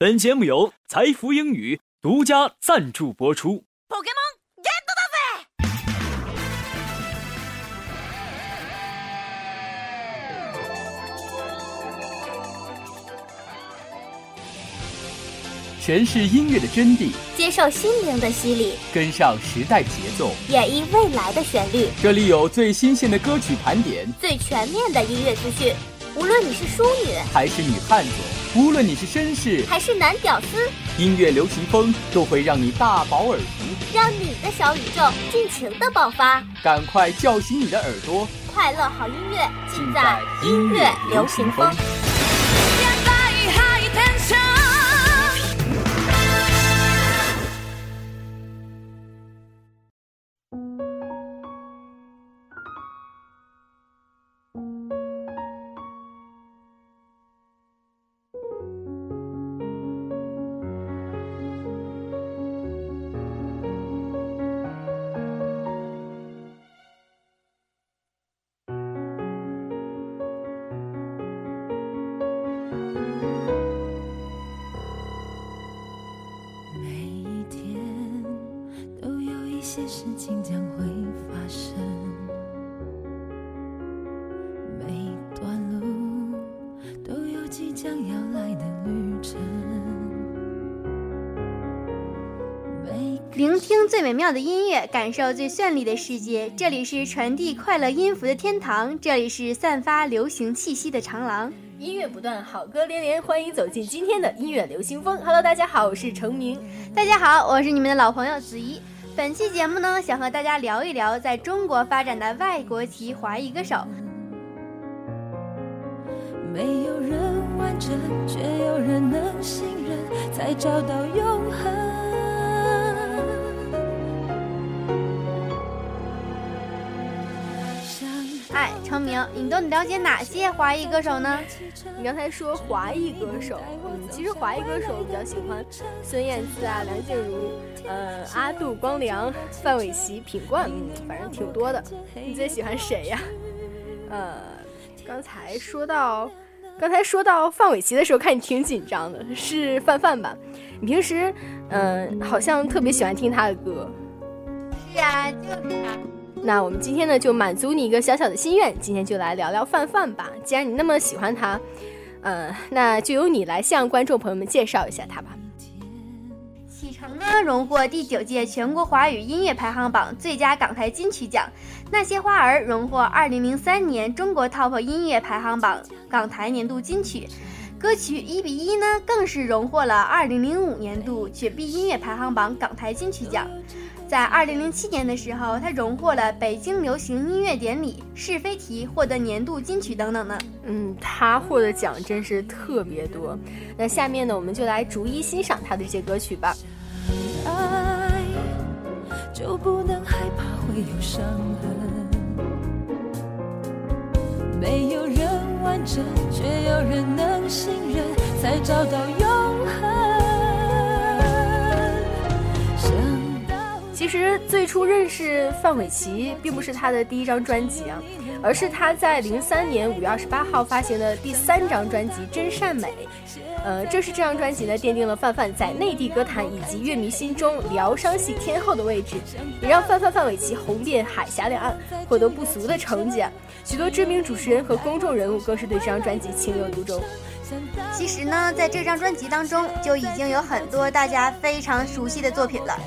本节目由财富英语独家赞助播出。诠释音乐的真谛，接受心灵的洗礼，跟上时代节奏，演绎未来的旋律。这里有最新鲜的歌曲盘点，最全面的音乐资讯。无论你是淑女还是女汉子，无论你是绅士还是男屌丝，音乐流行风都会让你大饱耳福，让你的小宇宙尽情的爆发。赶快叫醒你的耳朵，快乐好音乐尽在音乐流行风。些事情将会发生，每段路都有即将要来的旅程。聆听最美妙的音乐，感受最绚丽的世界。这里是传递快乐音符的天堂，这里是散发流行气息的长廊。音乐不断，好歌连连，欢迎走进今天的音乐流行风。Hello，大家好，我是程明。大家好，我是你们的老朋友子怡。本期节目呢，想和大家聊一聊在中国发展的外国籍华裔歌手。没有人完整，却有人能信任，才找到永恒。成名，你都了解哪些华裔歌手呢？你刚才说华裔歌手，嗯，其实华裔歌手我比较喜欢孙燕姿啊、梁静茹、呃、阿杜、光良、范玮琪、品冠，嗯，反正挺多的。你最喜欢谁呀？呃，刚才说到，刚才说到范玮琪的时候，看你挺紧张的，是范范吧？你平时，嗯，好像特别喜欢听他的歌。是啊，就是他。那我们今天呢，就满足你一个小小的心愿，今天就来聊聊范范吧。既然你那么喜欢他，呃，那就由你来向观众朋友们介绍一下他吧。启程呢，荣获第九届全国华语音乐排行榜最佳港台金曲奖；那些花儿荣获二零零三年中国 TOP 音乐排行榜港台年度金曲。歌曲一比一呢，更是荣获了二零零五年度雪碧音乐排行榜港台金曲奖。在二零零七年的时候，他荣获了北京流行音乐典礼是非题，获得年度金曲等等呢。嗯，他获的奖真是特别多。那下面呢，我们就来逐一欣赏他的这些歌曲吧。爱就不能害怕会有伤痕，没有人完整，却有人能信任，才找到其实最初认识范玮琪，并不是他的第一张专辑啊，而是他在零三年五月二十八号发行的第三张专辑《真善美》。呃，正是这张专辑呢，奠定了范范在内地歌坛以及乐迷心中疗伤系天后的位置，也让范范范玮琪红遍海峡两岸，获得不俗的成绩。许多知名主持人和公众人物更是对这张专辑情有独钟。其实呢，在这张专辑当中，就已经有很多大家非常熟悉的作品了。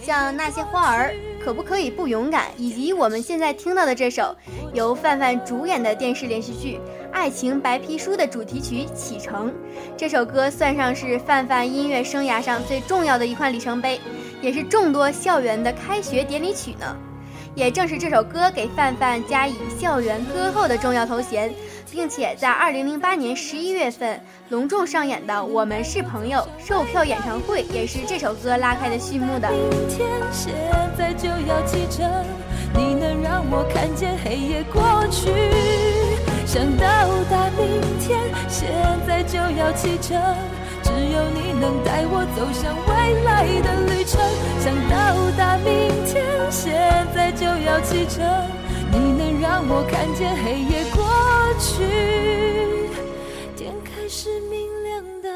像那些花儿，可不可以不勇敢？以及我们现在听到的这首由范范主演的电视连续剧《爱情白皮书》的主题曲《启程》，这首歌算上是范范音乐生涯上最重要的一块里程碑，也是众多校园的开学典礼曲呢。也正是这首歌给范范加以校园歌后的重要头衔。并且在二零零八年十一月份隆重上演的《我们是朋友》售票演唱会，也是这首歌拉开的序幕的。明天现在就要启程，你能让我看见黑夜过去。想到达明天现在就要启程，只有你能带我走向未来的旅程。想到达明天现在就要启程，你能让我看见黑夜过。去，天开始明亮的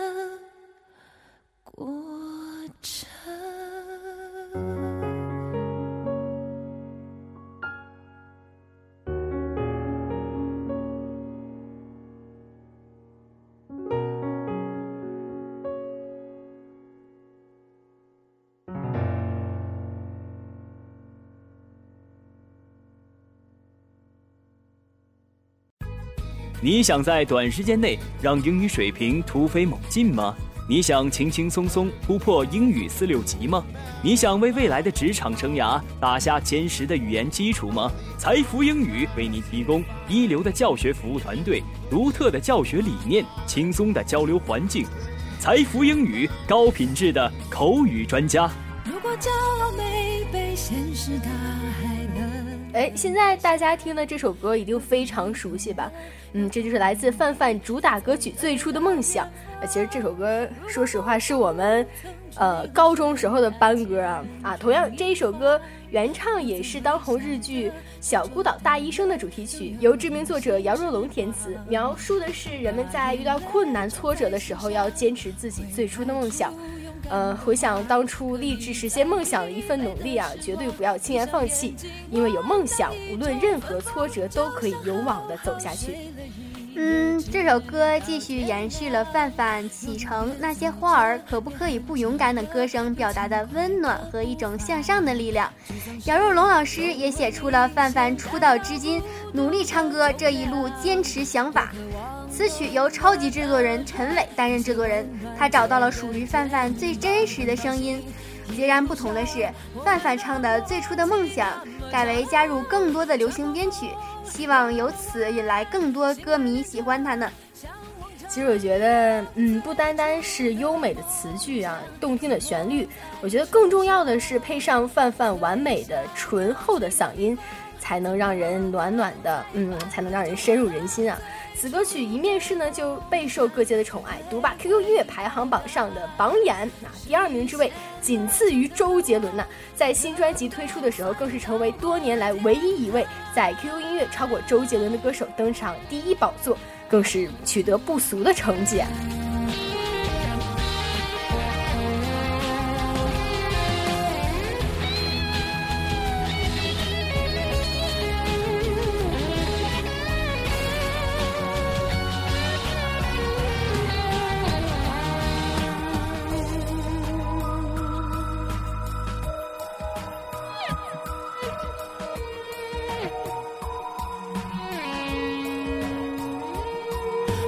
你想在短时间内让英语水平突飞猛进吗？你想轻轻松松突破英语四六级吗？你想为未来的职场生涯打下坚实的语言基础吗？财富英语为您提供一流的教学服务团队、独特的教学理念、轻松的交流环境。财富英语高品质的口语专家。如果骄傲没被现实大海哎，现在大家听的这首歌一定非常熟悉吧？嗯，这就是来自范范主打歌曲《最初的梦想》。呃，其实这首歌，说实话是我们，呃，高中时候的班歌啊啊。同样，这一首歌原唱也是当红日剧《小孤岛大医生》的主题曲，由知名作者姚若龙填词，描述的是人们在遇到困难挫折的时候要坚持自己最初的梦想。呃，回想当初立志实现梦想的一份努力啊，绝对不要轻言放弃，因为有梦想，无论任何挫折都可以勇往的走下去。嗯，这首歌继续延续了范范启程那些花儿可不可以不勇敢的歌声表达的温暖和一种向上的力量。姚若龙老师也写出了范范出道至今努力唱歌这一路坚持想法。此曲由超级制作人陈伟担任制作人，他找到了属于范范最真实的声音。截然不同的是，范范唱的最初的梦想改为加入更多的流行编曲，希望由此引来更多歌迷喜欢他呢。其实我觉得，嗯，不单单是优美的词句啊，动听的旋律，我觉得更重要的是配上范范完美的醇厚的嗓音，才能让人暖暖的，嗯，才能让人深入人心啊。此歌曲一面试呢就备受各界的宠爱，独霸 QQ 音乐排行榜上的榜眼，那第二名之位仅次于周杰伦呢。在新专辑推出的时候，更是成为多年来唯一一位在 QQ 音乐超过周杰伦的歌手登上第一宝座，更是取得不俗的成绩。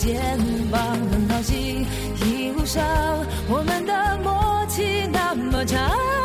肩膀。很高兴，一路上我们的默契那么长。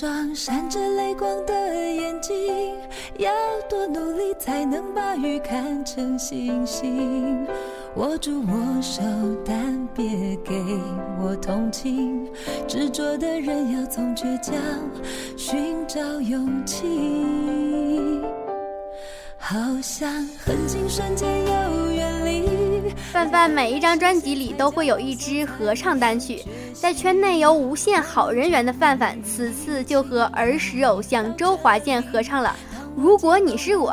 双闪着泪光的眼睛，要多努力才能把雨看成星星。握住我手，但别给我同情。执着的人要从倔强寻找勇气。好像很近瞬间又。范范每一张专辑里都会有一支合唱单曲，在圈内有无限好人缘的范范，此次就和儿时偶像周华健合唱了《如果你是我》，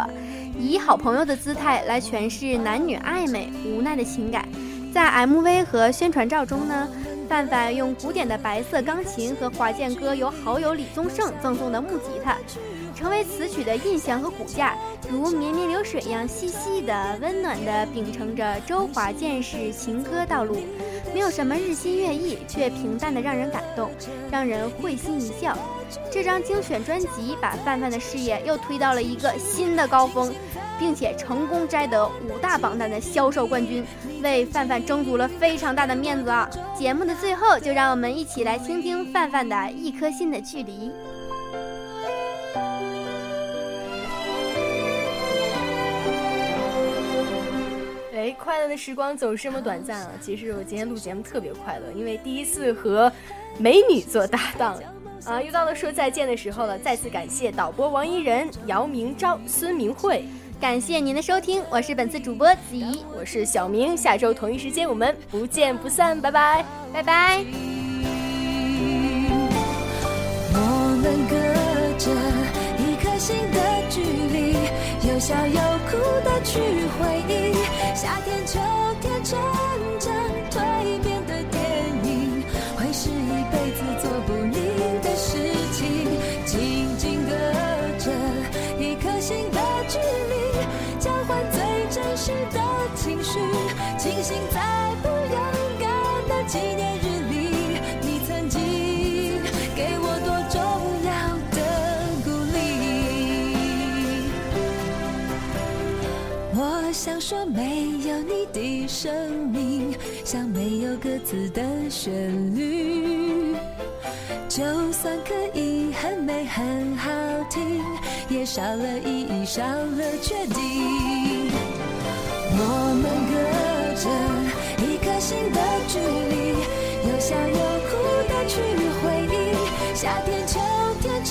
以好朋友的姿态来诠释男女暧昧无奈的情感。在 MV 和宣传照中呢。范范用古典的白色钢琴和华健哥由好友李宗盛赠送的木吉他，成为此曲的印象和骨架，如绵绵流水一样细细的、温暖的秉承着周华健式情歌道路，没有什么日新月异，却平淡的让人感动，让人会心一笑。这张精选专辑把范范的事业又推到了一个新的高峰。并且成功摘得五大榜单的销售冠军，为范范争足了非常大的面子啊！节目的最后，就让我们一起来听听范范的一颗心的距离。快乐的时光总是这么短暂啊！其实我今天录节目特别快乐，因为第一次和美女做搭档啊！又到了说再见的时候了，再次感谢导播王一仁、姚明昭、孙明慧。感谢您的收听，我是本次主播子怡，我是小明，下周同一时间我们不见不散，拜拜，拜拜。我们隔着一颗心的距离，有笑有哭的去回忆，夏天、秋天、想说，没有你的生命，像没有歌词的旋律。就算可以很美很好听，也少了意义，少了确定。我们隔着一颗心的距离，有笑有哭的去回忆，夏天、秋天、